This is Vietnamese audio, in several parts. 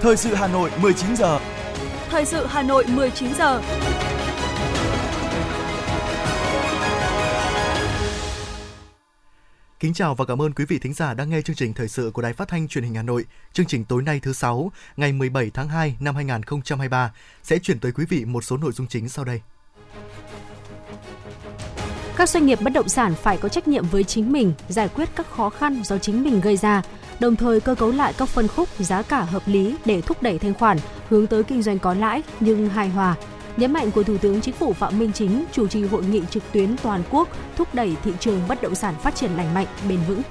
Thời sự Hà Nội 19 giờ. Thời sự Hà Nội 19 giờ. Kính chào và cảm ơn quý vị thính giả đang nghe chương trình thời sự của Đài Phát thanh Truyền hình Hà Nội. Chương trình tối nay thứ sáu, ngày 17 tháng 2 năm 2023 sẽ chuyển tới quý vị một số nội dung chính sau đây. Các doanh nghiệp bất động sản phải có trách nhiệm với chính mình, giải quyết các khó khăn do chính mình gây ra, đồng thời cơ cấu lại các phân khúc giá cả hợp lý để thúc đẩy thanh khoản, hướng tới kinh doanh có lãi nhưng hài hòa. Nhấn mạnh của Thủ tướng Chính phủ Phạm Minh Chính chủ trì hội nghị trực tuyến toàn quốc thúc đẩy thị trường bất động sản phát triển lành mạnh, bền vững.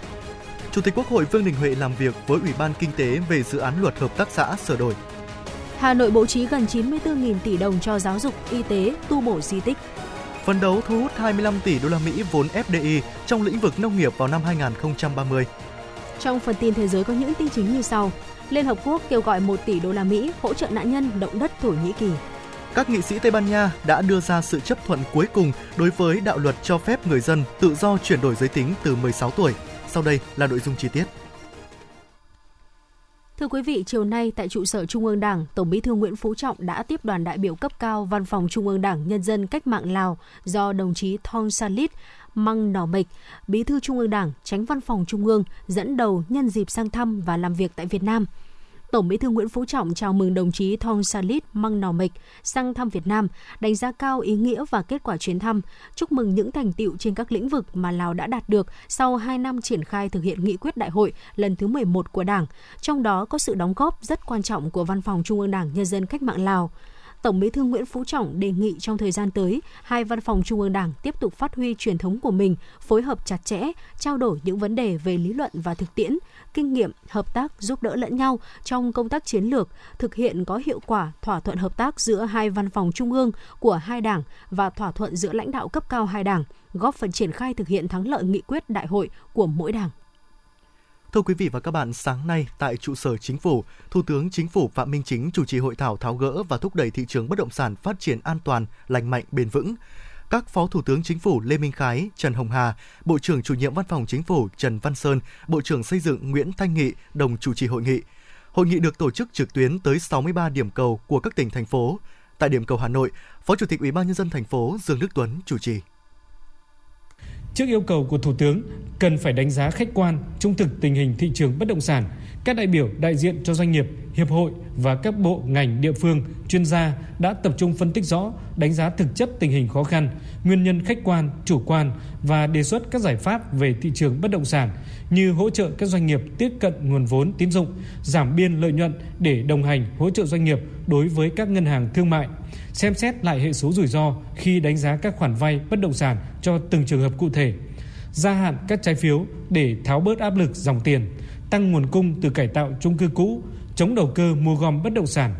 Chủ tịch Quốc hội Vương Đình Huệ làm việc với Ủy ban Kinh tế về dự án luật hợp tác xã sửa đổi. Hà Nội bố trí gần 94.000 tỷ đồng cho giáo dục, y tế, tu bổ di tích. Phấn đấu thu hút 25 tỷ đô la Mỹ vốn FDI trong lĩnh vực nông nghiệp vào năm 2030. Trong phần tin thế giới có những tin chính như sau. Liên Hợp Quốc kêu gọi 1 tỷ đô la Mỹ hỗ trợ nạn nhân động đất Thổ Nhĩ Kỳ. Các nghị sĩ Tây Ban Nha đã đưa ra sự chấp thuận cuối cùng đối với đạo luật cho phép người dân tự do chuyển đổi giới tính từ 16 tuổi. Sau đây là nội dung chi tiết. Thưa quý vị, chiều nay tại trụ sở Trung ương Đảng, Tổng Bí thư Nguyễn Phú Trọng đã tiếp đoàn đại biểu cấp cao Văn phòng Trung ương Đảng Nhân dân Cách mạng Lào do đồng chí Thong Salit Măng Nỏ Mịch, Bí thư Trung ương Đảng, Tránh Văn phòng Trung ương dẫn đầu nhân dịp sang thăm và làm việc tại Việt Nam. Tổng Bí thư Nguyễn Phú Trọng chào mừng đồng chí Thong Salit Mang Nò Mịch sang thăm Việt Nam, đánh giá cao ý nghĩa và kết quả chuyến thăm, chúc mừng những thành tiệu trên các lĩnh vực mà Lào đã đạt được sau 2 năm triển khai thực hiện nghị quyết đại hội lần thứ 11 của Đảng, trong đó có sự đóng góp rất quan trọng của Văn phòng Trung ương Đảng Nhân dân Cách mạng Lào. Tổng Bí thư Nguyễn Phú Trọng đề nghị trong thời gian tới, hai văn phòng Trung ương Đảng tiếp tục phát huy truyền thống của mình, phối hợp chặt chẽ, trao đổi những vấn đề về lý luận và thực tiễn, kinh nghiệm, hợp tác giúp đỡ lẫn nhau trong công tác chiến lược, thực hiện có hiệu quả thỏa thuận hợp tác giữa hai văn phòng trung ương của hai đảng và thỏa thuận giữa lãnh đạo cấp cao hai đảng, góp phần triển khai thực hiện thắng lợi nghị quyết đại hội của mỗi đảng. Thưa quý vị và các bạn, sáng nay tại trụ sở Chính phủ, Thủ tướng Chính phủ Phạm Minh Chính chủ trì hội thảo tháo gỡ và thúc đẩy thị trường bất động sản phát triển an toàn, lành mạnh, bền vững. Các Phó Thủ tướng Chính phủ Lê Minh Khái, Trần Hồng Hà, Bộ trưởng Chủ nhiệm Văn phòng Chính phủ Trần Văn Sơn, Bộ trưởng Xây dựng Nguyễn Thanh Nghị đồng chủ trì hội nghị. Hội nghị được tổ chức trực tuyến tới 63 điểm cầu của các tỉnh thành phố. Tại điểm cầu Hà Nội, Phó Chủ tịch Ủy ban nhân dân thành phố Dương Đức Tuấn chủ trì. Trước yêu cầu của Thủ tướng cần phải đánh giá khách quan, trung thực tình hình thị trường bất động sản, các đại biểu đại diện cho doanh nghiệp, hiệp hội và các bộ ngành địa phương, chuyên gia đã tập trung phân tích rõ, đánh giá thực chất tình hình khó khăn, nguyên nhân khách quan, chủ quan và đề xuất các giải pháp về thị trường bất động sản như hỗ trợ các doanh nghiệp tiếp cận nguồn vốn tín dụng, giảm biên lợi nhuận để đồng hành hỗ trợ doanh nghiệp đối với các ngân hàng thương mại, xem xét lại hệ số rủi ro khi đánh giá các khoản vay bất động sản cho từng trường hợp cụ thể, gia hạn các trái phiếu để tháo bớt áp lực dòng tiền, tăng nguồn cung từ cải tạo chung cư cũ, chống đầu cơ mua gom bất động sản.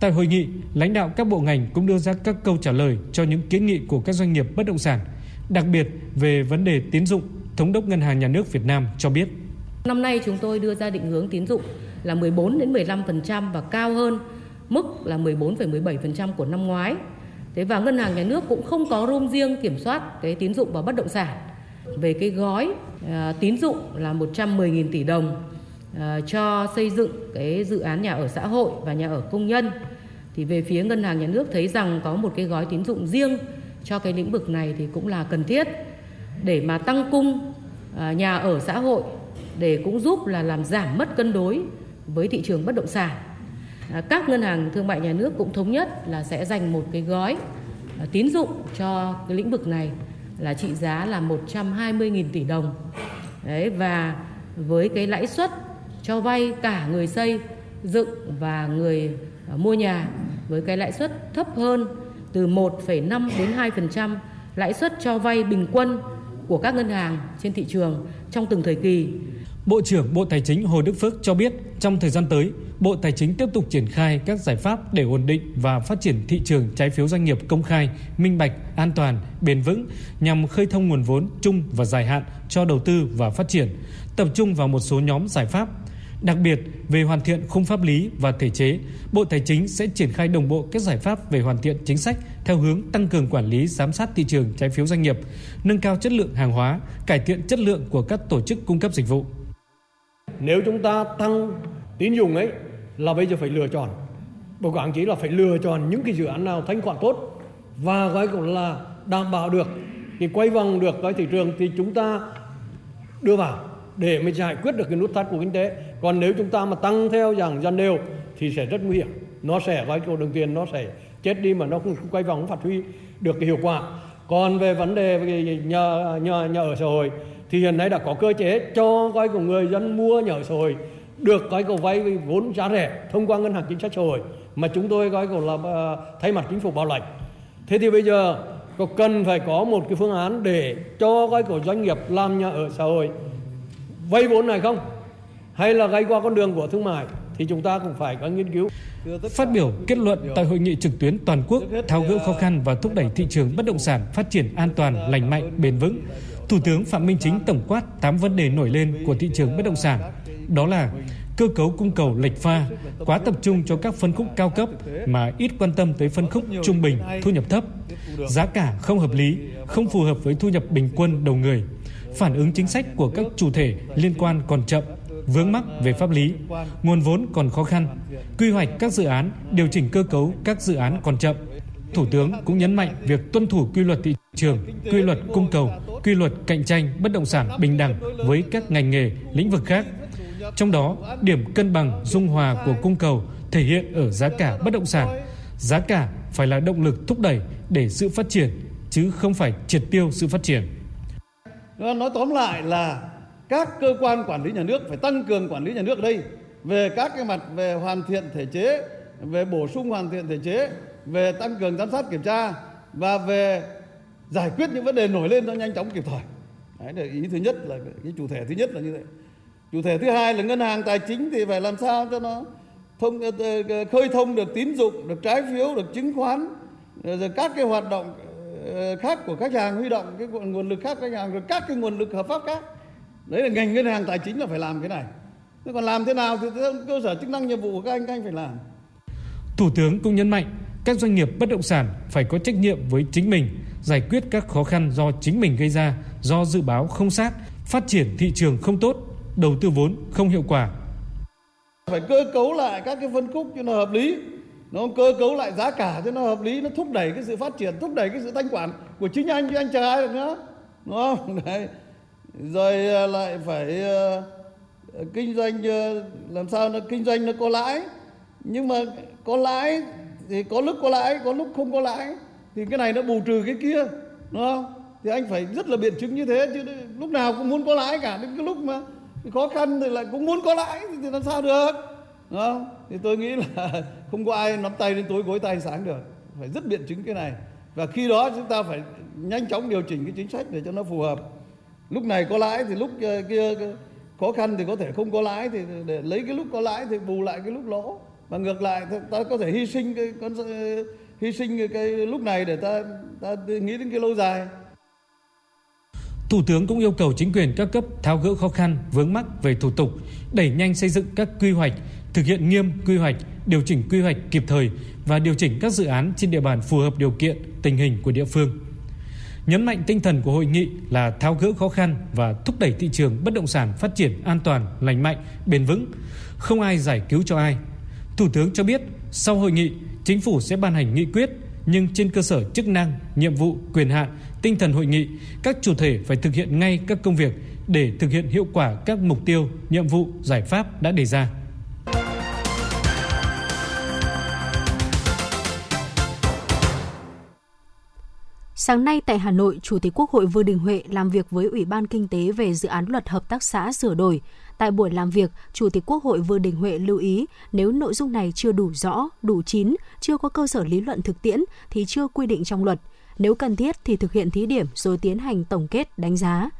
Tại hội nghị, lãnh đạo các bộ ngành cũng đưa ra các câu trả lời cho những kiến nghị của các doanh nghiệp bất động sản, đặc biệt về vấn đề tín dụng, Thống đốc Ngân hàng Nhà nước Việt Nam cho biết. Năm nay chúng tôi đưa ra định hướng tín dụng là 14 đến 15% và cao hơn mức là 14,17% của năm ngoái. Thế và ngân hàng nhà nước cũng không có room riêng kiểm soát cái tín dụng vào bất động sản. Về cái gói à, tín dụng là 110.000 tỷ đồng à, cho xây dựng cái dự án nhà ở xã hội và nhà ở công nhân thì về phía ngân hàng nhà nước thấy rằng có một cái gói tín dụng riêng cho cái lĩnh vực này thì cũng là cần thiết để mà tăng cung à, nhà ở xã hội để cũng giúp là làm giảm mất cân đối với thị trường bất động sản. À, các ngân hàng thương mại nhà nước cũng thống nhất là sẽ dành một cái gói à, tín dụng cho cái lĩnh vực này là trị giá là 120.000 tỷ đồng. Đấy và với cái lãi suất cho vay cả người xây dựng và người à, mua nhà với cái lãi suất thấp hơn từ 1,5 đến 2% lãi suất cho vay bình quân của các ngân hàng trên thị trường trong từng thời kỳ. Bộ trưởng Bộ Tài chính Hồ Đức Phước cho biết trong thời gian tới, Bộ Tài chính tiếp tục triển khai các giải pháp để ổn định và phát triển thị trường trái phiếu doanh nghiệp công khai, minh bạch, an toàn, bền vững nhằm khơi thông nguồn vốn chung và dài hạn cho đầu tư và phát triển, tập trung vào một số nhóm giải pháp Đặc biệt, về hoàn thiện khung pháp lý và thể chế, Bộ Tài chính sẽ triển khai đồng bộ các giải pháp về hoàn thiện chính sách theo hướng tăng cường quản lý giám sát thị trường trái phiếu doanh nghiệp, nâng cao chất lượng hàng hóa, cải thiện chất lượng của các tổ chức cung cấp dịch vụ. Nếu chúng ta tăng tín dụng ấy là bây giờ phải lựa chọn. Báo cáo chỉ là phải lựa chọn những cái dự án nào thanh khoản tốt và gọi cũng là đảm bảo được. Thì quay vòng được cái thị trường thì chúng ta đưa vào để mới giải quyết được cái nút thắt của kinh tế. Còn nếu chúng ta mà tăng theo dạng dần đều thì sẽ rất nguy hiểm. Nó sẽ gói cầu đồng tiền nó sẽ chết đi mà nó không quay vòng không phát huy được cái hiệu quả. Còn về vấn đề về nhà, nhà, nhà ở xã hội thì hiện nay đã có cơ chế cho gói của người dân mua nhà ở xã hội được gói cầu vay vốn giá rẻ thông qua ngân hàng chính sách xã hội mà chúng tôi gói cầu là uh, thay mặt chính phủ bảo lãnh thế thì bây giờ có cần phải có một cái phương án để cho gói của doanh nghiệp làm nhà ở xã hội vay vốn này không hay là gây qua con đường của thương mại thì chúng ta cũng phải có nghiên cứu. Phát biểu kết luận tại hội nghị trực tuyến toàn quốc tháo gỡ khó khăn và thúc đẩy thị trường bất động sản phát triển an toàn, lành mạnh, bền vững, Thủ tướng Phạm Minh Chính tổng quát 8 vấn đề nổi lên của thị trường bất động sản. Đó là cơ cấu cung cầu lệch pha, quá tập trung cho các phân khúc cao cấp mà ít quan tâm tới phân khúc trung bình, thu nhập thấp, giá cả không hợp lý, không phù hợp với thu nhập bình quân đầu người, phản ứng chính sách của các chủ thể liên quan còn chậm, vướng mắc về pháp lý, nguồn vốn còn khó khăn, quy hoạch các dự án, điều chỉnh cơ cấu các dự án còn chậm. Thủ tướng cũng nhấn mạnh việc tuân thủ quy luật thị trường, quy luật cung cầu, quy luật cạnh tranh bất động sản bình đẳng với các ngành nghề, lĩnh vực khác. Trong đó, điểm cân bằng dung hòa của cung cầu thể hiện ở giá cả bất động sản. Giá cả phải là động lực thúc đẩy để sự phát triển chứ không phải triệt tiêu sự phát triển. Nói tóm lại là các cơ quan quản lý nhà nước phải tăng cường quản lý nhà nước ở đây về các cái mặt về hoàn thiện thể chế về bổ sung hoàn thiện thể chế về tăng cường giám sát kiểm tra và về giải quyết những vấn đề nổi lên nó nhanh chóng kịp thời đấy là ý thứ nhất là cái chủ thể thứ nhất là như vậy chủ thể thứ hai là ngân hàng tài chính thì phải làm sao cho nó thông ờ, ờ, ờ, khơi thông được tín dụng, được trái phiếu, được chứng khoán, rồi các cái hoạt động khác của khách hàng, huy động cái nguồn lực khác khách hàng, rồi các cái nguồn lực hợp pháp khác. Đấy là ngành ngân hàng tài chính là phải làm cái này. Thế còn làm thế nào thì cơ sở chức năng nhiệm vụ của các anh các anh phải làm. Thủ tướng cũng nhấn mạnh, các doanh nghiệp bất động sản phải có trách nhiệm với chính mình, giải quyết các khó khăn do chính mình gây ra, do dự báo không sát, phát triển thị trường không tốt đầu tư vốn không hiệu quả. Phải cơ cấu lại các cái phân khúc cho nó hợp lý. Nó cơ cấu lại giá cả cho nó hợp lý nó thúc đẩy cái sự phát triển thúc đẩy cái sự thanh khoản của chính anh chứ anh chờ ai được nữa. Đúng không? Đấy. Rồi à, lại phải uh, kinh doanh uh, làm sao nó kinh doanh nó có lãi. Nhưng mà có lãi thì có lúc có lãi có lúc không có lãi. Thì cái này nó bù trừ cái kia đúng không? Thì anh phải rất là biện chứng như thế chứ lúc nào cũng muốn có lãi cả. Đến cái lúc mà khó khăn thì lại cũng muốn có lãi thì làm sao được, đúng không? Thì tôi nghĩ là không có ai nắm tay đến tối gối tay sáng được, phải rất biện chứng cái này. Và khi đó chúng ta phải nhanh chóng điều chỉnh cái chính sách để cho nó phù hợp. Lúc này có lãi thì lúc ờ, kia khó khăn thì có thể không có lãi thì để lấy cái lúc có lãi thì bù lại cái lúc lỗ. Và ngược lại ta có thể hy sinh cái con ờ, hy sinh cái lúc này để ta ta nghĩ đến cái lâu dài. Thủ tướng cũng yêu cầu chính quyền các cấp tháo gỡ khó khăn, vướng mắc về thủ tục, đẩy nhanh xây dựng các quy hoạch, thực hiện nghiêm quy hoạch, điều chỉnh quy hoạch kịp thời và điều chỉnh các dự án trên địa bàn phù hợp điều kiện, tình hình của địa phương. Nhấn mạnh tinh thần của hội nghị là tháo gỡ khó khăn và thúc đẩy thị trường bất động sản phát triển an toàn, lành mạnh, bền vững, không ai giải cứu cho ai. Thủ tướng cho biết, sau hội nghị, chính phủ sẽ ban hành nghị quyết nhưng trên cơ sở chức năng, nhiệm vụ, quyền hạn, tinh thần hội nghị, các chủ thể phải thực hiện ngay các công việc để thực hiện hiệu quả các mục tiêu, nhiệm vụ, giải pháp đã đề ra. Sáng nay tại Hà Nội, Chủ tịch Quốc hội Vương Đình Huệ làm việc với Ủy ban Kinh tế về dự án luật hợp tác xã sửa đổi. Tại buổi làm việc, Chủ tịch Quốc hội Vương Đình Huệ lưu ý nếu nội dung này chưa đủ rõ, đủ chín, chưa có cơ sở lý luận thực tiễn thì chưa quy định trong luật. Nếu cần thiết thì thực hiện thí điểm rồi tiến hành tổng kết, đánh giá.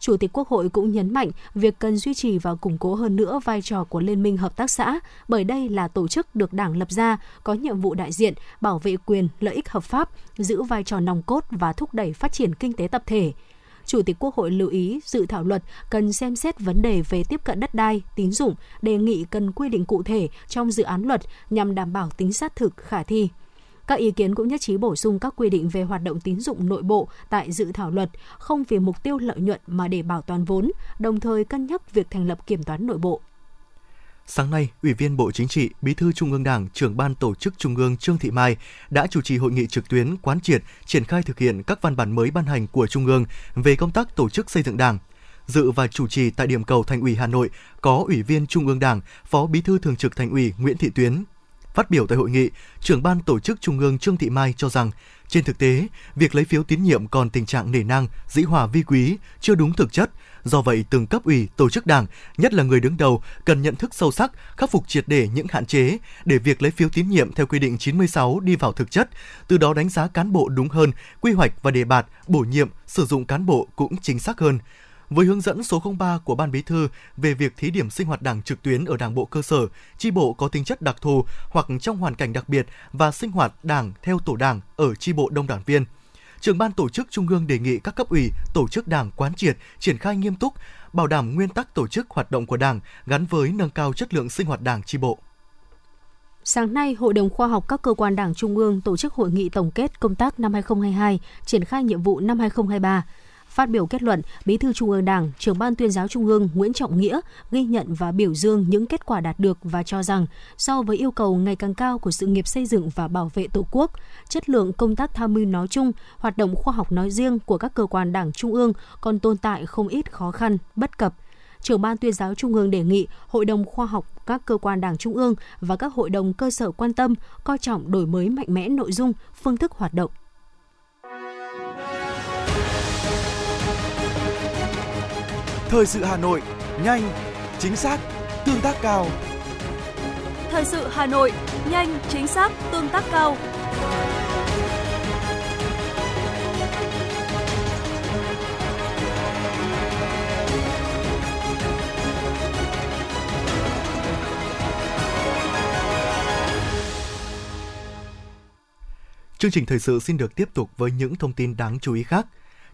Chủ tịch Quốc hội cũng nhấn mạnh việc cần duy trì và củng cố hơn nữa vai trò của Liên minh Hợp tác xã, bởi đây là tổ chức được Đảng lập ra, có nhiệm vụ đại diện, bảo vệ quyền, lợi ích hợp pháp, giữ vai trò nòng cốt và thúc đẩy phát triển kinh tế tập thể. Chủ tịch Quốc hội lưu ý dự thảo luật cần xem xét vấn đề về tiếp cận đất đai, tín dụng, đề nghị cần quy định cụ thể trong dự án luật nhằm đảm bảo tính sát thực khả thi. Các ý kiến cũng nhất trí bổ sung các quy định về hoạt động tín dụng nội bộ tại dự thảo luật, không vì mục tiêu lợi nhuận mà để bảo toàn vốn, đồng thời cân nhắc việc thành lập kiểm toán nội bộ. Sáng nay, Ủy viên Bộ Chính trị, Bí thư Trung ương Đảng, trưởng ban tổ chức Trung ương Trương Thị Mai đã chủ trì hội nghị trực tuyến quán triệt triển khai thực hiện các văn bản mới ban hành của Trung ương về công tác tổ chức xây dựng Đảng. Dự và chủ trì tại điểm cầu Thành ủy Hà Nội có Ủy viên Trung ương Đảng, Phó Bí thư Thường trực Thành ủy Nguyễn Thị Tuyến. Phát biểu tại hội nghị, trưởng ban tổ chức Trung ương Trương Thị Mai cho rằng trên thực tế, việc lấy phiếu tín nhiệm còn tình trạng nể nang, dĩ hòa vi quý, chưa đúng thực chất. Do vậy, từng cấp ủy, tổ chức đảng, nhất là người đứng đầu, cần nhận thức sâu sắc, khắc phục triệt để những hạn chế để việc lấy phiếu tín nhiệm theo quy định 96 đi vào thực chất, từ đó đánh giá cán bộ đúng hơn, quy hoạch và đề bạt, bổ nhiệm, sử dụng cán bộ cũng chính xác hơn với hướng dẫn số 03 của Ban Bí thư về việc thí điểm sinh hoạt đảng trực tuyến ở Đảng bộ cơ sở, chi bộ có tính chất đặc thù hoặc trong hoàn cảnh đặc biệt và sinh hoạt đảng theo tổ đảng ở chi bộ đông đảng viên. Trưởng ban tổ chức Trung ương đề nghị các cấp ủy, tổ chức đảng quán triệt, triển khai nghiêm túc, bảo đảm nguyên tắc tổ chức hoạt động của đảng gắn với nâng cao chất lượng sinh hoạt đảng chi bộ. Sáng nay, Hội đồng khoa học các cơ quan Đảng Trung ương tổ chức hội nghị tổng kết công tác năm 2022, triển khai nhiệm vụ năm 2023. Phát biểu kết luận, Bí thư Trung ương Đảng, trưởng ban tuyên giáo Trung ương Nguyễn Trọng Nghĩa ghi nhận và biểu dương những kết quả đạt được và cho rằng so với yêu cầu ngày càng cao của sự nghiệp xây dựng và bảo vệ Tổ quốc, chất lượng công tác tham mưu nói chung, hoạt động khoa học nói riêng của các cơ quan Đảng Trung ương còn tồn tại không ít khó khăn, bất cập. Trưởng ban tuyên giáo trung ương đề nghị hội đồng khoa học các cơ quan đảng trung ương và các hội đồng cơ sở quan tâm coi trọng đổi mới mạnh mẽ nội dung phương thức hoạt động. Thời sự Hà Nội, nhanh, chính xác, tương tác cao. Thời sự Hà Nội, nhanh, chính xác, tương tác cao. Chương trình thời sự xin được tiếp tục với những thông tin đáng chú ý khác.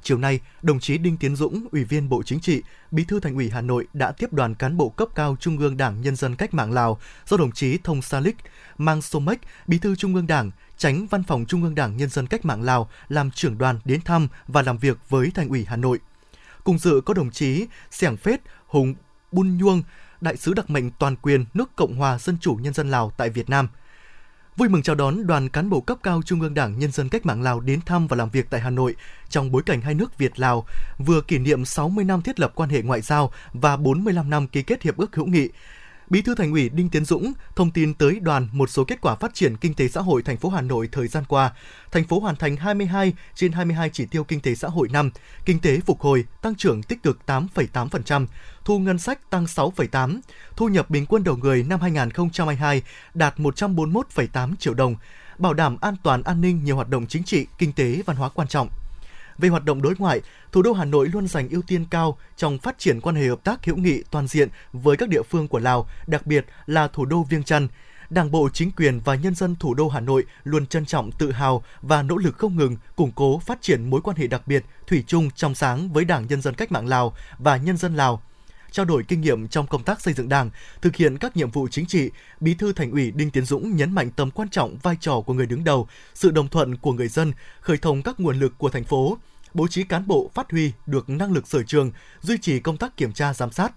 Chiều nay, đồng chí Đinh Tiến Dũng, Ủy viên Bộ Chính trị, Bí thư Thành ủy Hà Nội đã tiếp đoàn cán bộ cấp cao Trung ương Đảng Nhân dân Cách mạng Lào do đồng chí Thông Sa Lích, Mang Somech, Bí thư Trung ương Đảng, Tránh Văn phòng Trung ương Đảng Nhân dân Cách mạng Lào làm trưởng đoàn đến thăm và làm việc với Thành ủy Hà Nội. Cùng dự có đồng chí Sẻng Phết Hùng Bun Nhuông, đại sứ đặc mệnh toàn quyền nước Cộng hòa Dân chủ Nhân dân Lào tại Việt Nam – Vui mừng chào đón đoàn cán bộ cấp cao Trung ương Đảng Nhân dân Cách mạng Lào đến thăm và làm việc tại Hà Nội trong bối cảnh hai nước Việt Lào vừa kỷ niệm 60 năm thiết lập quan hệ ngoại giao và 45 năm ký kết hiệp ước hữu nghị. Bí thư Thành ủy Đinh Tiến Dũng thông tin tới đoàn một số kết quả phát triển kinh tế xã hội thành phố Hà Nội thời gian qua. Thành phố hoàn thành 22 trên 22 chỉ tiêu kinh tế xã hội năm, kinh tế phục hồi, tăng trưởng tích cực 8,8%, thu ngân sách tăng 6,8, thu nhập bình quân đầu người năm 2022 đạt 141,8 triệu đồng, bảo đảm an toàn an ninh nhiều hoạt động chính trị, kinh tế, văn hóa quan trọng. Về hoạt động đối ngoại, thủ đô Hà Nội luôn dành ưu tiên cao trong phát triển quan hệ hợp tác hữu nghị toàn diện với các địa phương của Lào, đặc biệt là thủ đô Viêng Chăn. Đảng bộ, chính quyền và nhân dân thủ đô Hà Nội luôn trân trọng, tự hào và nỗ lực không ngừng củng cố phát triển mối quan hệ đặc biệt, thủy chung trong sáng với Đảng Nhân dân Cách mạng Lào và nhân dân Lào trao đổi kinh nghiệm trong công tác xây dựng Đảng, thực hiện các nhiệm vụ chính trị, Bí thư Thành ủy Đinh Tiến Dũng nhấn mạnh tầm quan trọng vai trò của người đứng đầu, sự đồng thuận của người dân, khởi thông các nguồn lực của thành phố, bố trí cán bộ phát huy được năng lực sở trường, duy trì công tác kiểm tra giám sát,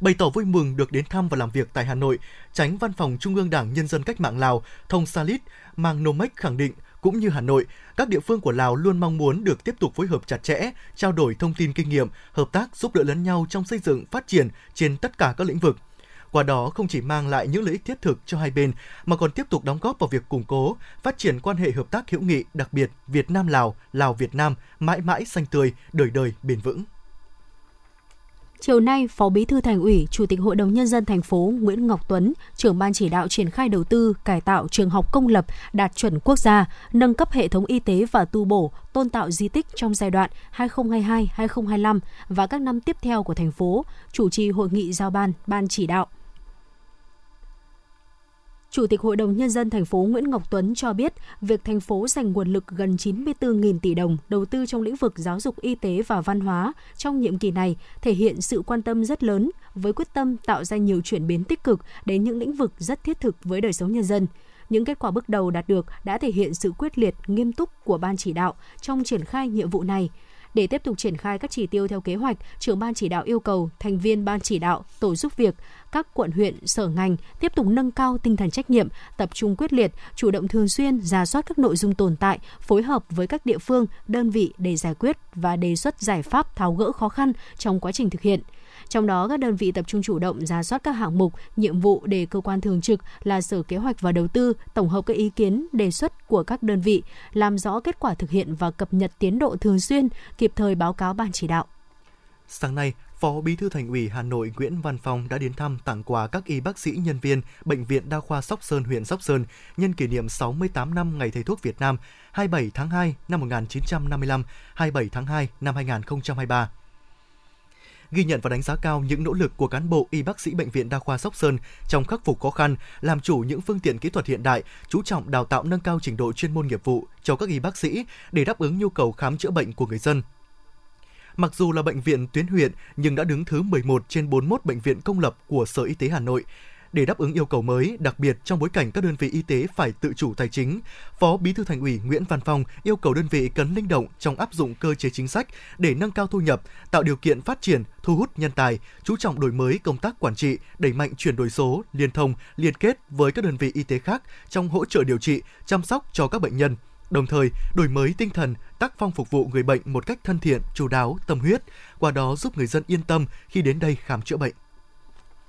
bày tỏ vui mừng được đến thăm và làm việc tại Hà Nội, tránh văn phòng Trung ương Đảng Nhân dân Cách mạng Lào Thông Salit Mang Nomek khẳng định cũng như Hà Nội, các địa phương của Lào luôn mong muốn được tiếp tục phối hợp chặt chẽ, trao đổi thông tin kinh nghiệm, hợp tác giúp đỡ lẫn nhau trong xây dựng, phát triển trên tất cả các lĩnh vực. Qua đó không chỉ mang lại những lợi ích thiết thực cho hai bên mà còn tiếp tục đóng góp vào việc củng cố, phát triển quan hệ hợp tác hữu nghị đặc biệt Việt Nam Lào, Lào Việt Nam mãi mãi xanh tươi, đời đời bền vững. Chiều nay, Phó Bí thư Thành ủy, Chủ tịch Hội đồng nhân dân thành phố Nguyễn Ngọc Tuấn, trưởng ban chỉ đạo triển khai đầu tư, cải tạo trường học công lập đạt chuẩn quốc gia, nâng cấp hệ thống y tế và tu bổ, tôn tạo di tích trong giai đoạn 2022-2025 và các năm tiếp theo của thành phố, chủ trì hội nghị giao ban, ban chỉ đạo. Chủ tịch Hội đồng Nhân dân thành phố Nguyễn Ngọc Tuấn cho biết, việc thành phố dành nguồn lực gần 94.000 tỷ đồng đầu tư trong lĩnh vực giáo dục y tế và văn hóa trong nhiệm kỳ này thể hiện sự quan tâm rất lớn với quyết tâm tạo ra nhiều chuyển biến tích cực đến những lĩnh vực rất thiết thực với đời sống nhân dân. Những kết quả bước đầu đạt được đã thể hiện sự quyết liệt, nghiêm túc của ban chỉ đạo trong triển khai nhiệm vụ này – để tiếp tục triển khai các chỉ tiêu theo kế hoạch, trưởng ban chỉ đạo yêu cầu thành viên ban chỉ đạo, tổ giúp việc các quận huyện, sở ngành tiếp tục nâng cao tinh thần trách nhiệm, tập trung quyết liệt, chủ động thường xuyên ra soát các nội dung tồn tại, phối hợp với các địa phương, đơn vị để giải quyết và đề xuất giải pháp tháo gỡ khó khăn trong quá trình thực hiện. Trong đó, các đơn vị tập trung chủ động ra soát các hạng mục, nhiệm vụ để cơ quan thường trực là Sở Kế hoạch và Đầu tư tổng hợp các ý kiến, đề xuất của các đơn vị, làm rõ kết quả thực hiện và cập nhật tiến độ thường xuyên, kịp thời báo cáo Ban chỉ đạo. Sáng nay, Phó Bí thư Thành ủy Hà Nội Nguyễn Văn Phong đã đến thăm tặng quà các y bác sĩ nhân viên Bệnh viện Đa khoa Sóc Sơn huyện Sóc Sơn nhân kỷ niệm 68 năm Ngày Thầy thuốc Việt Nam 27 tháng 2 năm 1955, 27 tháng 2 năm 2023 ghi nhận và đánh giá cao những nỗ lực của cán bộ y bác sĩ bệnh viện đa khoa Sóc Sơn trong khắc phục khó khăn, làm chủ những phương tiện kỹ thuật hiện đại, chú trọng đào tạo nâng cao trình độ chuyên môn nghiệp vụ cho các y bác sĩ để đáp ứng nhu cầu khám chữa bệnh của người dân. Mặc dù là bệnh viện tuyến huyện nhưng đã đứng thứ 11 trên 41 bệnh viện công lập của Sở Y tế Hà Nội, để đáp ứng yêu cầu mới, đặc biệt trong bối cảnh các đơn vị y tế phải tự chủ tài chính, Phó Bí thư Thành ủy Nguyễn Văn Phong yêu cầu đơn vị cần linh động trong áp dụng cơ chế chính sách để nâng cao thu nhập, tạo điều kiện phát triển, thu hút nhân tài, chú trọng đổi mới công tác quản trị, đẩy mạnh chuyển đổi số, liên thông, liên kết với các đơn vị y tế khác trong hỗ trợ điều trị, chăm sóc cho các bệnh nhân đồng thời đổi mới tinh thần, tác phong phục vụ người bệnh một cách thân thiện, chú đáo, tâm huyết, qua đó giúp người dân yên tâm khi đến đây khám chữa bệnh.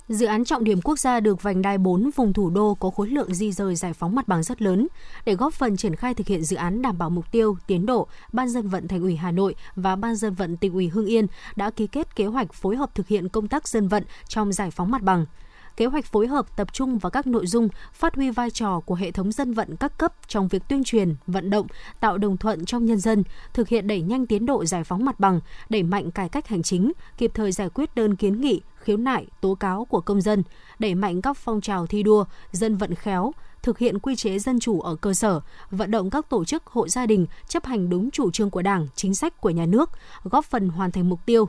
Dự án trọng điểm quốc gia được vành đai 4 vùng thủ đô có khối lượng di rời giải phóng mặt bằng rất lớn. Để góp phần triển khai thực hiện dự án đảm bảo mục tiêu, tiến độ, Ban dân vận Thành ủy Hà Nội và Ban dân vận tỉnh ủy Hưng Yên đã ký kết kế hoạch phối hợp thực hiện công tác dân vận trong giải phóng mặt bằng kế hoạch phối hợp tập trung vào các nội dung phát huy vai trò của hệ thống dân vận các cấp trong việc tuyên truyền, vận động, tạo đồng thuận trong nhân dân, thực hiện đẩy nhanh tiến độ giải phóng mặt bằng, đẩy mạnh cải cách hành chính, kịp thời giải quyết đơn kiến nghị, khiếu nại, tố cáo của công dân, đẩy mạnh các phong trào thi đua, dân vận khéo, thực hiện quy chế dân chủ ở cơ sở, vận động các tổ chức hộ gia đình chấp hành đúng chủ trương của Đảng, chính sách của nhà nước, góp phần hoàn thành mục tiêu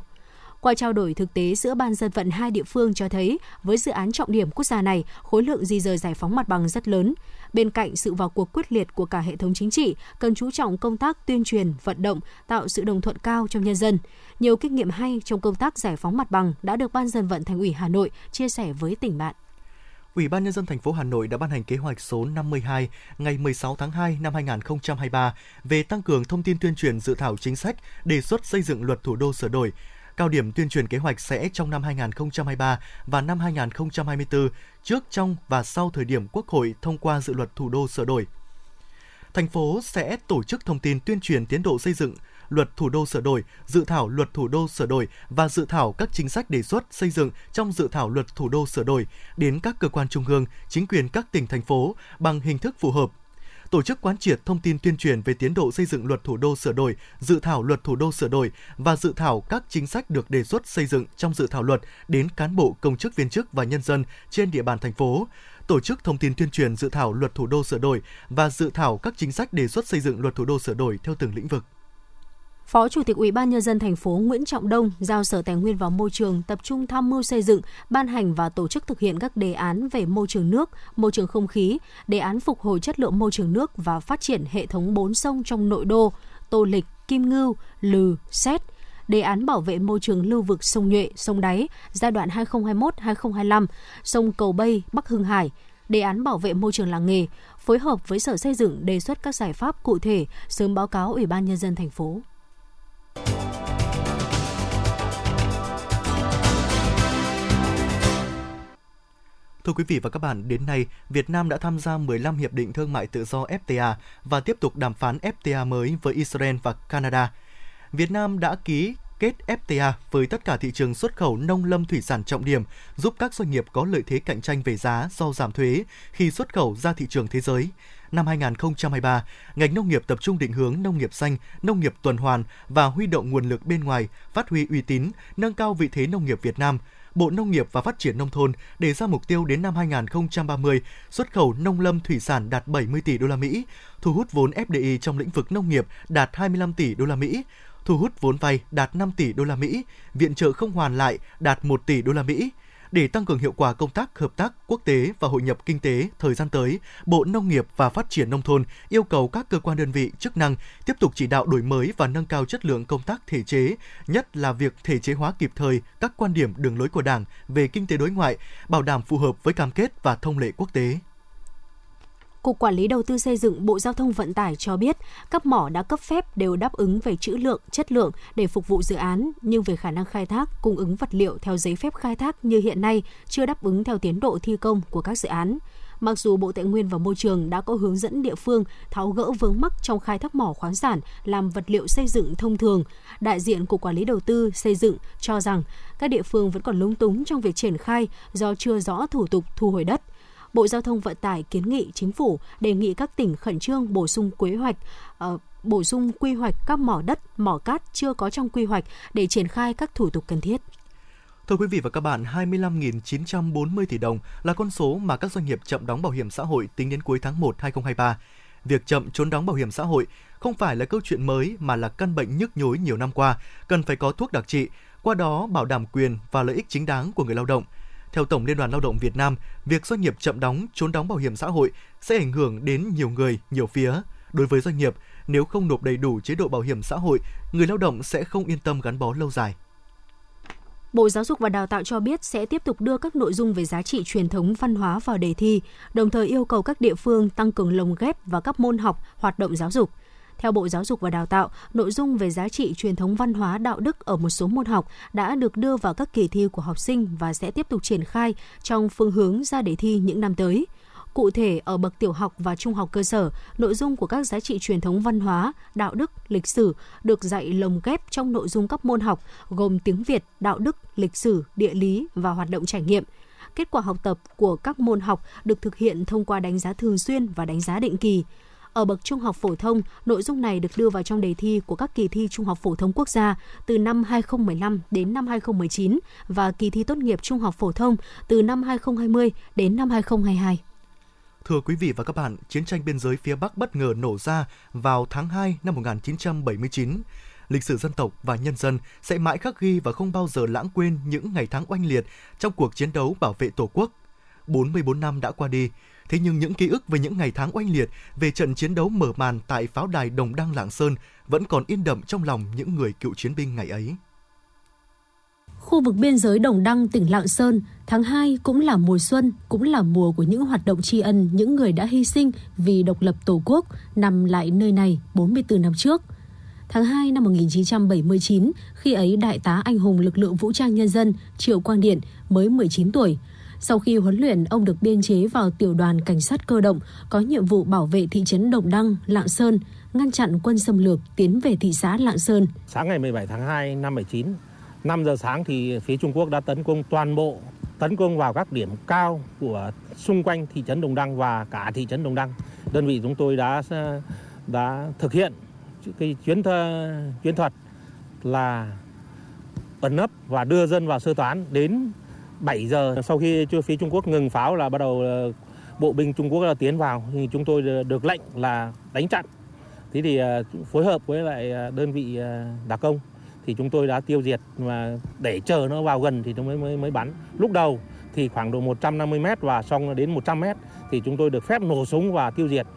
qua trao đổi thực tế giữa ban dân vận hai địa phương cho thấy, với dự án trọng điểm quốc gia này, khối lượng di rời giải phóng mặt bằng rất lớn. Bên cạnh sự vào cuộc quyết liệt của cả hệ thống chính trị, cần chú trọng công tác tuyên truyền, vận động, tạo sự đồng thuận cao trong nhân dân. Nhiều kinh nghiệm hay trong công tác giải phóng mặt bằng đã được ban dân vận Thành ủy Hà Nội chia sẻ với tỉnh bạn. Ủy ban nhân dân thành phố Hà Nội đã ban hành kế hoạch số 52 ngày 16 tháng 2 năm 2023 về tăng cường thông tin tuyên truyền dự thảo chính sách đề xuất xây dựng luật thủ đô sửa đổi Cao điểm tuyên truyền kế hoạch sẽ trong năm 2023 và năm 2024, trước, trong và sau thời điểm Quốc hội thông qua dự luật thủ đô sửa đổi. Thành phố sẽ tổ chức thông tin tuyên truyền tiến độ xây dựng luật thủ đô sửa đổi, dự thảo luật thủ đô sửa đổi và dự thảo các chính sách đề xuất xây dựng trong dự thảo luật thủ đô sửa đổi đến các cơ quan trung ương, chính quyền các tỉnh thành phố bằng hình thức phù hợp tổ chức quán triệt thông tin tuyên truyền về tiến độ xây dựng luật thủ đô sửa đổi, dự thảo luật thủ đô sửa đổi và dự thảo các chính sách được đề xuất xây dựng trong dự thảo luật đến cán bộ, công chức viên chức và nhân dân trên địa bàn thành phố tổ chức thông tin tuyên truyền dự thảo luật thủ đô sửa đổi và dự thảo các chính sách đề xuất xây dựng luật thủ đô sửa đổi theo từng lĩnh vực. Phó Chủ tịch Ủy ban nhân dân thành phố Nguyễn Trọng Đông giao Sở Tài nguyên và Môi trường tập trung tham mưu xây dựng, ban hành và tổ chức thực hiện các đề án về môi trường nước, môi trường không khí, đề án phục hồi chất lượng môi trường nước và phát triển hệ thống bốn sông trong nội đô, Tô Lịch, Kim Ngưu, Lừ, Xét, đề án bảo vệ môi trường lưu vực sông Nhuệ, sông Đáy giai đoạn 2021-2025, sông Cầu Bây, Bắc Hưng Hải, đề án bảo vệ môi trường làng nghề, phối hợp với Sở Xây dựng đề xuất các giải pháp cụ thể, sớm báo cáo Ủy ban nhân dân thành phố. Thưa quý vị và các bạn, đến nay, Việt Nam đã tham gia 15 hiệp định thương mại tự do FTA và tiếp tục đàm phán FTA mới với Israel và Canada. Việt Nam đã ký kết FTA với tất cả thị trường xuất khẩu nông lâm thủy sản trọng điểm, giúp các doanh nghiệp có lợi thế cạnh tranh về giá do giảm thuế khi xuất khẩu ra thị trường thế giới. Năm 2023, ngành nông nghiệp tập trung định hướng nông nghiệp xanh, nông nghiệp tuần hoàn và huy động nguồn lực bên ngoài, phát huy uy tín, nâng cao vị thế nông nghiệp Việt Nam – Bộ Nông nghiệp và Phát triển nông thôn đề ra mục tiêu đến năm 2030 xuất khẩu nông lâm thủy sản đạt 70 tỷ đô la Mỹ, thu hút vốn FDI trong lĩnh vực nông nghiệp đạt 25 tỷ đô la Mỹ, thu hút vốn vay đạt 5 tỷ đô la Mỹ, viện trợ không hoàn lại đạt 1 tỷ đô la Mỹ. Để tăng cường hiệu quả công tác hợp tác quốc tế và hội nhập kinh tế thời gian tới, Bộ Nông nghiệp và Phát triển Nông thôn yêu cầu các cơ quan đơn vị chức năng tiếp tục chỉ đạo đổi mới và nâng cao chất lượng công tác thể chế, nhất là việc thể chế hóa kịp thời các quan điểm đường lối của Đảng về kinh tế đối ngoại, bảo đảm phù hợp với cam kết và thông lệ quốc tế. Cục Quản lý Đầu tư xây dựng Bộ Giao thông Vận tải cho biết các mỏ đã cấp phép đều đáp ứng về trữ lượng, chất lượng để phục vụ dự án, nhưng về khả năng khai thác, cung ứng vật liệu theo giấy phép khai thác như hiện nay chưa đáp ứng theo tiến độ thi công của các dự án. Mặc dù Bộ Tài nguyên và Môi trường đã có hướng dẫn địa phương tháo gỡ vướng mắc trong khai thác mỏ khoáng sản làm vật liệu xây dựng thông thường, đại diện Cục Quản lý Đầu tư xây dựng cho rằng các địa phương vẫn còn lúng túng trong việc triển khai do chưa rõ thủ tục thu hồi đất – Bộ Giao thông Vận tải kiến nghị chính phủ đề nghị các tỉnh khẩn trương bổ sung quy hoạch uh, bổ sung quy hoạch các mỏ đất, mỏ cát chưa có trong quy hoạch để triển khai các thủ tục cần thiết. Thưa quý vị và các bạn, 25.940 tỷ đồng là con số mà các doanh nghiệp chậm đóng bảo hiểm xã hội tính đến cuối tháng 1 2023. Việc chậm trốn đóng bảo hiểm xã hội không phải là câu chuyện mới mà là căn bệnh nhức nhối nhiều năm qua, cần phải có thuốc đặc trị, qua đó bảo đảm quyền và lợi ích chính đáng của người lao động – theo Tổng Liên đoàn Lao động Việt Nam, việc doanh nghiệp chậm đóng, trốn đóng bảo hiểm xã hội sẽ ảnh hưởng đến nhiều người, nhiều phía. Đối với doanh nghiệp, nếu không nộp đầy đủ chế độ bảo hiểm xã hội, người lao động sẽ không yên tâm gắn bó lâu dài. Bộ Giáo dục và Đào tạo cho biết sẽ tiếp tục đưa các nội dung về giá trị truyền thống văn hóa vào đề thi, đồng thời yêu cầu các địa phương tăng cường lồng ghép vào các môn học, hoạt động giáo dục – theo Bộ Giáo dục và Đào tạo, nội dung về giá trị truyền thống văn hóa đạo đức ở một số môn học đã được đưa vào các kỳ thi của học sinh và sẽ tiếp tục triển khai trong phương hướng ra đề thi những năm tới. Cụ thể, ở bậc tiểu học và trung học cơ sở, nội dung của các giá trị truyền thống văn hóa, đạo đức, lịch sử được dạy lồng ghép trong nội dung các môn học gồm tiếng Việt, đạo đức, lịch sử, địa lý và hoạt động trải nghiệm. Kết quả học tập của các môn học được thực hiện thông qua đánh giá thường xuyên và đánh giá định kỳ. Ở bậc trung học phổ thông, nội dung này được đưa vào trong đề thi của các kỳ thi Trung học phổ thông quốc gia từ năm 2015 đến năm 2019 và kỳ thi tốt nghiệp trung học phổ thông từ năm 2020 đến năm 2022. Thưa quý vị và các bạn, chiến tranh biên giới phía Bắc bất ngờ nổ ra vào tháng 2 năm 1979. Lịch sử dân tộc và nhân dân sẽ mãi khắc ghi và không bao giờ lãng quên những ngày tháng oanh liệt trong cuộc chiến đấu bảo vệ Tổ quốc. 44 năm đã qua đi, Thế nhưng những ký ức về những ngày tháng oanh liệt, về trận chiến đấu mở màn tại pháo đài Đồng Đăng Lạng Sơn vẫn còn yên đậm trong lòng những người cựu chiến binh ngày ấy. Khu vực biên giới Đồng Đăng, tỉnh Lạng Sơn, tháng 2 cũng là mùa xuân, cũng là mùa của những hoạt động tri ân những người đã hy sinh vì độc lập Tổ quốc nằm lại nơi này 44 năm trước. Tháng 2 năm 1979, khi ấy Đại tá anh hùng lực lượng vũ trang nhân dân Triệu Quang Điện mới 19 tuổi, sau khi huấn luyện, ông được biên chế vào tiểu đoàn cảnh sát cơ động có nhiệm vụ bảo vệ thị trấn Đồng Đăng, Lạng Sơn, ngăn chặn quân xâm lược tiến về thị xã Lạng Sơn. Sáng ngày 17 tháng 2 năm 79, 5 giờ sáng thì phía Trung Quốc đã tấn công toàn bộ, tấn công vào các điểm cao của xung quanh thị trấn Đồng Đăng và cả thị trấn Đồng Đăng. Đơn vị chúng tôi đã đã thực hiện cái chuyến thơ, chuyến thuật là ẩn nấp và đưa dân vào sơ tán đến 7 giờ sau khi phía Trung Quốc ngừng pháo là bắt đầu ờ, bộ binh Trung Quốc là tiến vào thì chúng tôi được lệnh là đánh chặn. Thế thì ờ, phối hợp với lại ờ, đơn vị đặc công thì chúng tôi đã tiêu diệt và để chờ nó vào gần thì chúng mới mới mới bắn. Lúc đầu thì khoảng độ 150 m và xong đến 100 m thì chúng tôi được phép nổ súng và tiêu diệt.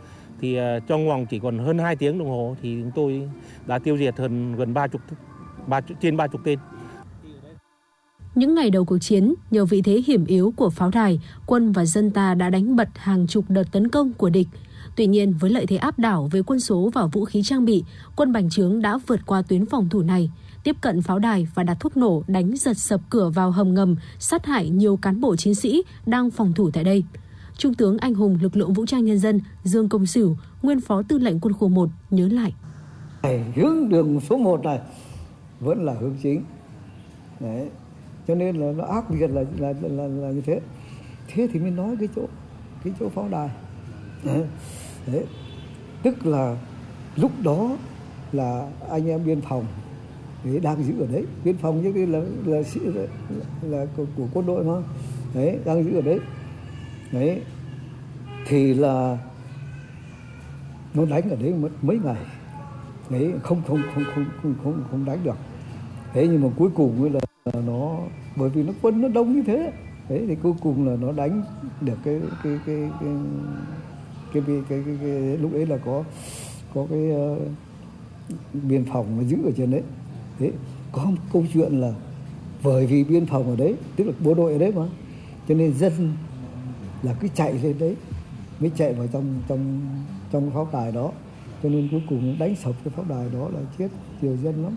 Thì trong vòng chỉ còn hơn 2 tiếng đồng hồ thì chúng tôi đã tiêu diệt hơn gần 30 30 trên 30 tên. Những ngày đầu cuộc chiến, nhờ vị thế hiểm yếu của pháo đài, quân và dân ta đã đánh bật hàng chục đợt tấn công của địch. Tuy nhiên, với lợi thế áp đảo về quân số và vũ khí trang bị, quân Bành Trướng đã vượt qua tuyến phòng thủ này, tiếp cận pháo đài và đặt thuốc nổ đánh giật sập cửa vào hầm ngầm, sát hại nhiều cán bộ chiến sĩ đang phòng thủ tại đây. Trung tướng anh hùng lực lượng vũ trang nhân dân Dương Công Sửu, nguyên phó tư lệnh quân khu 1 nhớ lại. Hướng đường số 1 này vẫn là hướng chính. Đấy, cho nên là nó ác liệt là là, là là là như thế. Thế thì mới nói cái chỗ cái chỗ pháo đài. Đấy. tức là lúc đó là anh em biên phòng đấy, đang giữ ở đấy. Biên phòng như cái là là là, là, là của, của quân đội mà. Đấy đang giữ ở đấy. Đấy. Thì là nó đánh ở đấy mất mấy ngày. Đấy không không không không không không, không đánh được. Thế nhưng mà cuối cùng là nó bởi vì nó quân nó đông như thế. Đấy thì cuối cùng là nó đánh được cái cái cái cái cái, cái, cái, cái, cái lúc ấy là có có cái uh, biên phòng mà giữ ở trên đấy. Thế có một câu chuyện là bởi vì biên phòng ở đấy tức là bộ đội ở đấy mà cho nên dân là cứ chạy lên đấy mới chạy vào trong trong trong pháo đài đó. Cho nên cuối cùng đánh sập cái pháo đài đó là chết nhiều dân lắm.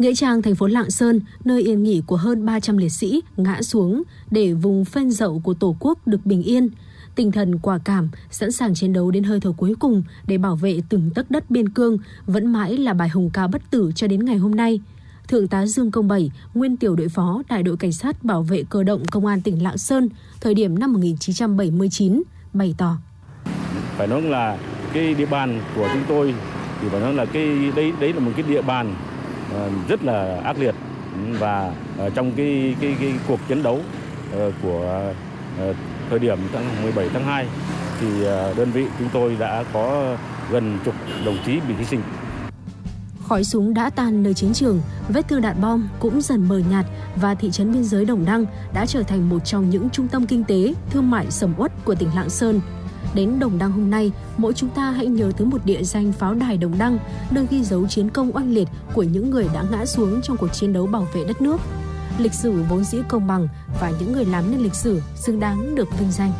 Nghĩa trang thành phố Lạng Sơn, nơi yên nghỉ của hơn 300 liệt sĩ, ngã xuống để vùng phên dậu của Tổ quốc được bình yên. Tinh thần quả cảm, sẵn sàng chiến đấu đến hơi thở cuối cùng để bảo vệ từng tấc đất biên cương vẫn mãi là bài hùng ca bất tử cho đến ngày hôm nay. Thượng tá Dương Công Bảy, nguyên tiểu đội phó đại đội cảnh sát bảo vệ cơ động công an tỉnh Lạng Sơn, thời điểm năm 1979, bày tỏ. Phải nói là cái địa bàn của chúng tôi thì phải nói là cái đấy đấy là một cái địa bàn Ờ, rất là ác liệt ừ, và ờ, trong cái cái cái cuộc chiến đấu ờ, của thời điểm tháng 17 tháng 2 thì đơn vị chúng tôi đã có gần chục đồng chí bị hy sinh. Khói súng đã tan nơi chiến trường, vết thương đạn bom cũng dần mờ nhạt và thị trấn biên giới Đồng Đăng đã trở thành một trong những trung tâm kinh tế, thương mại sầm uất của tỉnh Lạng Sơn. Đến Đồng Đăng hôm nay, mỗi chúng ta hãy nhớ tới một địa danh pháo đài Đồng Đăng, nơi ghi dấu chiến công oanh liệt của những người đã ngã xuống trong cuộc chiến đấu bảo vệ đất nước. Lịch sử vốn dĩ công bằng và những người làm nên lịch sử xứng đáng được vinh danh.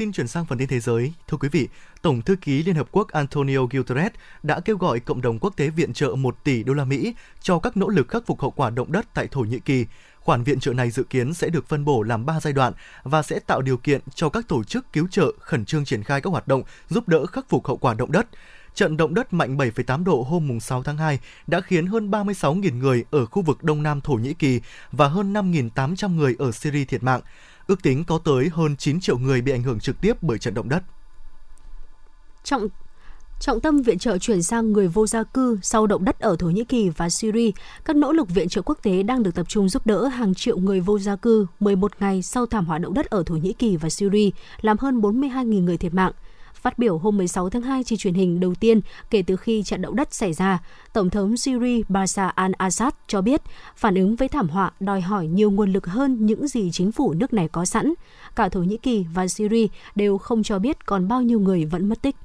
Xin chuyển sang phần tin thế giới. Thưa quý vị, Tổng thư ký Liên Hợp Quốc Antonio Guterres đã kêu gọi cộng đồng quốc tế viện trợ 1 tỷ đô la Mỹ cho các nỗ lực khắc phục hậu quả động đất tại Thổ Nhĩ Kỳ. Khoản viện trợ này dự kiến sẽ được phân bổ làm 3 giai đoạn và sẽ tạo điều kiện cho các tổ chức cứu trợ khẩn trương triển khai các hoạt động giúp đỡ khắc phục hậu quả động đất. Trận động đất mạnh 7,8 độ hôm 6 tháng 2 đã khiến hơn 36.000 người ở khu vực Đông Nam Thổ Nhĩ Kỳ và hơn 5.800 người ở Syria thiệt mạng. Ước tính có tới hơn 9 triệu người bị ảnh hưởng trực tiếp bởi trận động đất. Trọng Trọng tâm viện trợ chuyển sang người vô gia cư sau động đất ở Thổ Nhĩ Kỳ và Syria. Các nỗ lực viện trợ quốc tế đang được tập trung giúp đỡ hàng triệu người vô gia cư 11 ngày sau thảm họa động đất ở Thổ Nhĩ Kỳ và Syria, làm hơn 42.000 người thiệt mạng. Phát biểu hôm 16 tháng 2 trên truyền hình đầu tiên kể từ khi trận động đất xảy ra, Tổng thống Syria Bashar al-Assad cho biết phản ứng với thảm họa đòi hỏi nhiều nguồn lực hơn những gì chính phủ nước này có sẵn. Cả Thổ Nhĩ Kỳ và Syria đều không cho biết còn bao nhiêu người vẫn mất tích.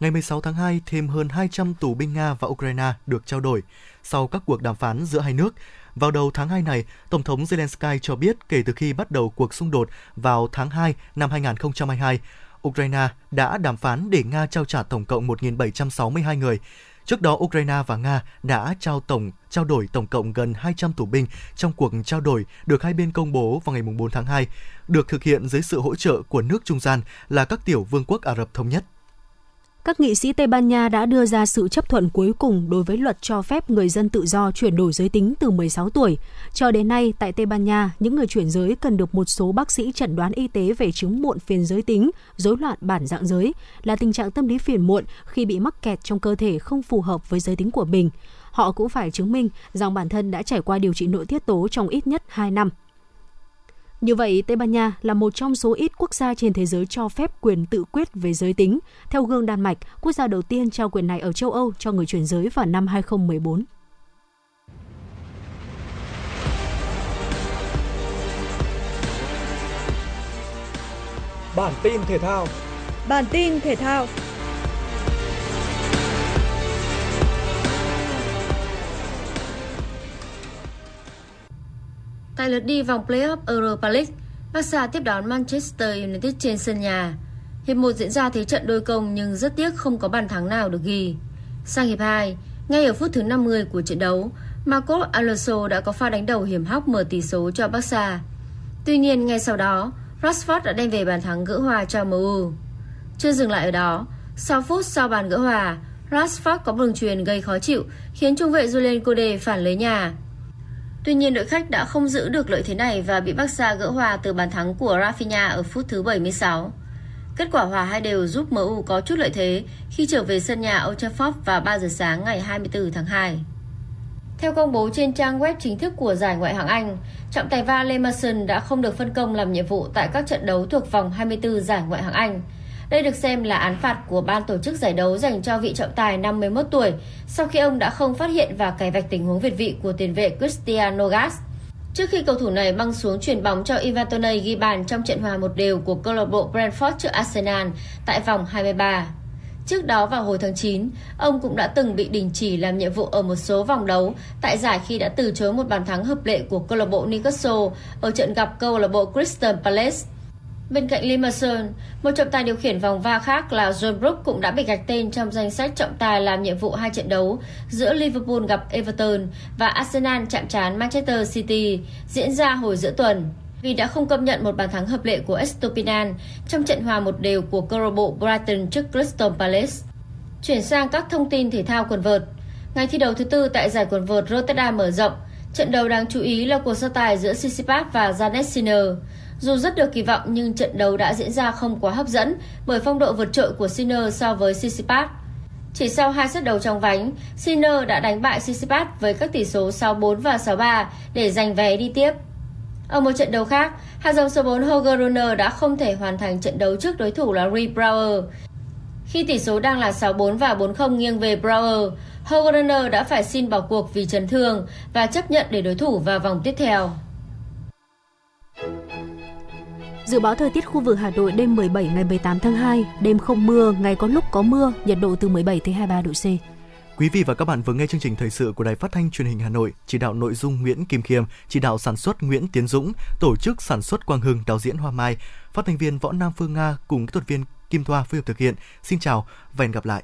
Ngày 16 tháng 2, thêm hơn 200 tù binh Nga và Ukraine được trao đổi sau các cuộc đàm phán giữa hai nước. Vào đầu tháng 2 này, Tổng thống Zelensky cho biết kể từ khi bắt đầu cuộc xung đột vào tháng 2 năm 2022, Ukraine đã đàm phán để Nga trao trả tổng cộng 1.762 người. Trước đó, Ukraine và Nga đã trao tổng trao đổi tổng cộng gần 200 tù binh trong cuộc trao đổi được hai bên công bố vào ngày 4 tháng 2, được thực hiện dưới sự hỗ trợ của nước trung gian là các tiểu vương quốc Ả Rập Thống Nhất các nghị sĩ Tây Ban Nha đã đưa ra sự chấp thuận cuối cùng đối với luật cho phép người dân tự do chuyển đổi giới tính từ 16 tuổi. Cho đến nay, tại Tây Ban Nha, những người chuyển giới cần được một số bác sĩ chẩn đoán y tế về chứng muộn phiền giới tính, rối loạn bản dạng giới, là tình trạng tâm lý phiền muộn khi bị mắc kẹt trong cơ thể không phù hợp với giới tính của mình. Họ cũng phải chứng minh rằng bản thân đã trải qua điều trị nội tiết tố trong ít nhất 2 năm. Như vậy, Tây Ban Nha là một trong số ít quốc gia trên thế giới cho phép quyền tự quyết về giới tính. Theo gương Đan Mạch, quốc gia đầu tiên trao quyền này ở châu Âu cho người chuyển giới vào năm 2014. Bản tin thể thao Bản tin thể thao Tại lượt đi vòng playoff Europa League, Barca tiếp đón Manchester United trên sân nhà. Hiệp 1 diễn ra thế trận đôi công nhưng rất tiếc không có bàn thắng nào được ghi. Sang hiệp 2, ngay ở phút thứ 50 của trận đấu, Marcos Alonso đã có pha đánh đầu hiểm hóc mở tỷ số cho Barca. Tuy nhiên ngay sau đó, Rashford đã đem về bàn thắng gỡ hòa cho MU. Chưa dừng lại ở đó, sau phút sau bàn gỡ hòa, Rashford có đường truyền gây khó chịu khiến trung vệ Julian Code phản lưới nhà. Tuy nhiên đội khách đã không giữ được lợi thế này và bị Barca gỡ hòa từ bàn thắng của Rafinha ở phút thứ 76. Kết quả hòa hai đều giúp MU có chút lợi thế khi trở về sân nhà Old Trafford vào 3 giờ sáng ngày 24 tháng 2. Theo công bố trên trang web chính thức của giải Ngoại hạng Anh, trọng tài va Lemerson đã không được phân công làm nhiệm vụ tại các trận đấu thuộc vòng 24 giải Ngoại hạng Anh. Đây được xem là án phạt của ban tổ chức giải đấu dành cho vị trọng tài 51 tuổi sau khi ông đã không phát hiện và cài vạch tình huống việt vị của tiền vệ Christian Nogas. Trước khi cầu thủ này băng xuống chuyển bóng cho Ivan Toney ghi bàn trong trận hòa một đều của câu lạc bộ Brentford trước Arsenal tại vòng 23. Trước đó vào hồi tháng 9, ông cũng đã từng bị đình chỉ làm nhiệm vụ ở một số vòng đấu tại giải khi đã từ chối một bàn thắng hợp lệ của câu lạc bộ Newcastle ở trận gặp câu lạc bộ Crystal Palace. Bên cạnh Limerson, một trọng tài điều khiển vòng va khác là John Brook cũng đã bị gạch tên trong danh sách trọng tài làm nhiệm vụ hai trận đấu giữa Liverpool gặp Everton và Arsenal chạm trán Manchester City diễn ra hồi giữa tuần vì đã không công nhận một bàn thắng hợp lệ của Estopinan trong trận hòa một đều của câu lạc bộ Brighton trước Crystal Palace. Chuyển sang các thông tin thể thao quần vợt. Ngày thi đấu thứ tư tại giải quần vợt Rotterdam mở rộng, trận đấu đáng chú ý là cuộc so tài giữa Tsitsipas và Janet Sinner. Dù rất được kỳ vọng nhưng trận đấu đã diễn ra không quá hấp dẫn bởi phong độ vượt trội của Sinner so với Tsitsipas. Chỉ sau hai set đầu trong vánh, Sinner đã đánh bại Tsitsipas với các tỷ số 6-4 và 6-3 để giành vé đi tiếp. Ở một trận đấu khác, hạt giống số 4 Holger Rune đã không thể hoàn thành trận đấu trước đối thủ là Lee Brower. Khi tỷ số đang là 6-4 và 4-0 nghiêng về Brower, Holger Rune đã phải xin bỏ cuộc vì chấn thương và chấp nhận để đối thủ vào vòng tiếp theo. Dự báo thời tiết khu vực Hà Nội đêm 17 ngày 18 tháng 2, đêm không mưa, ngày có lúc có mưa, nhiệt độ từ 17 tới 23 độ C. Quý vị và các bạn vừa nghe chương trình thời sự của Đài Phát thanh Truyền hình Hà Nội, chỉ đạo nội dung Nguyễn Kim Khiêm, chỉ đạo sản xuất Nguyễn Tiến Dũng, tổ chức sản xuất Quang Hưng, đạo diễn Hoa Mai, phát thanh viên Võ Nam Phương Nga cùng kỹ thuật viên Kim Thoa phối hợp thực hiện. Xin chào và hẹn gặp lại.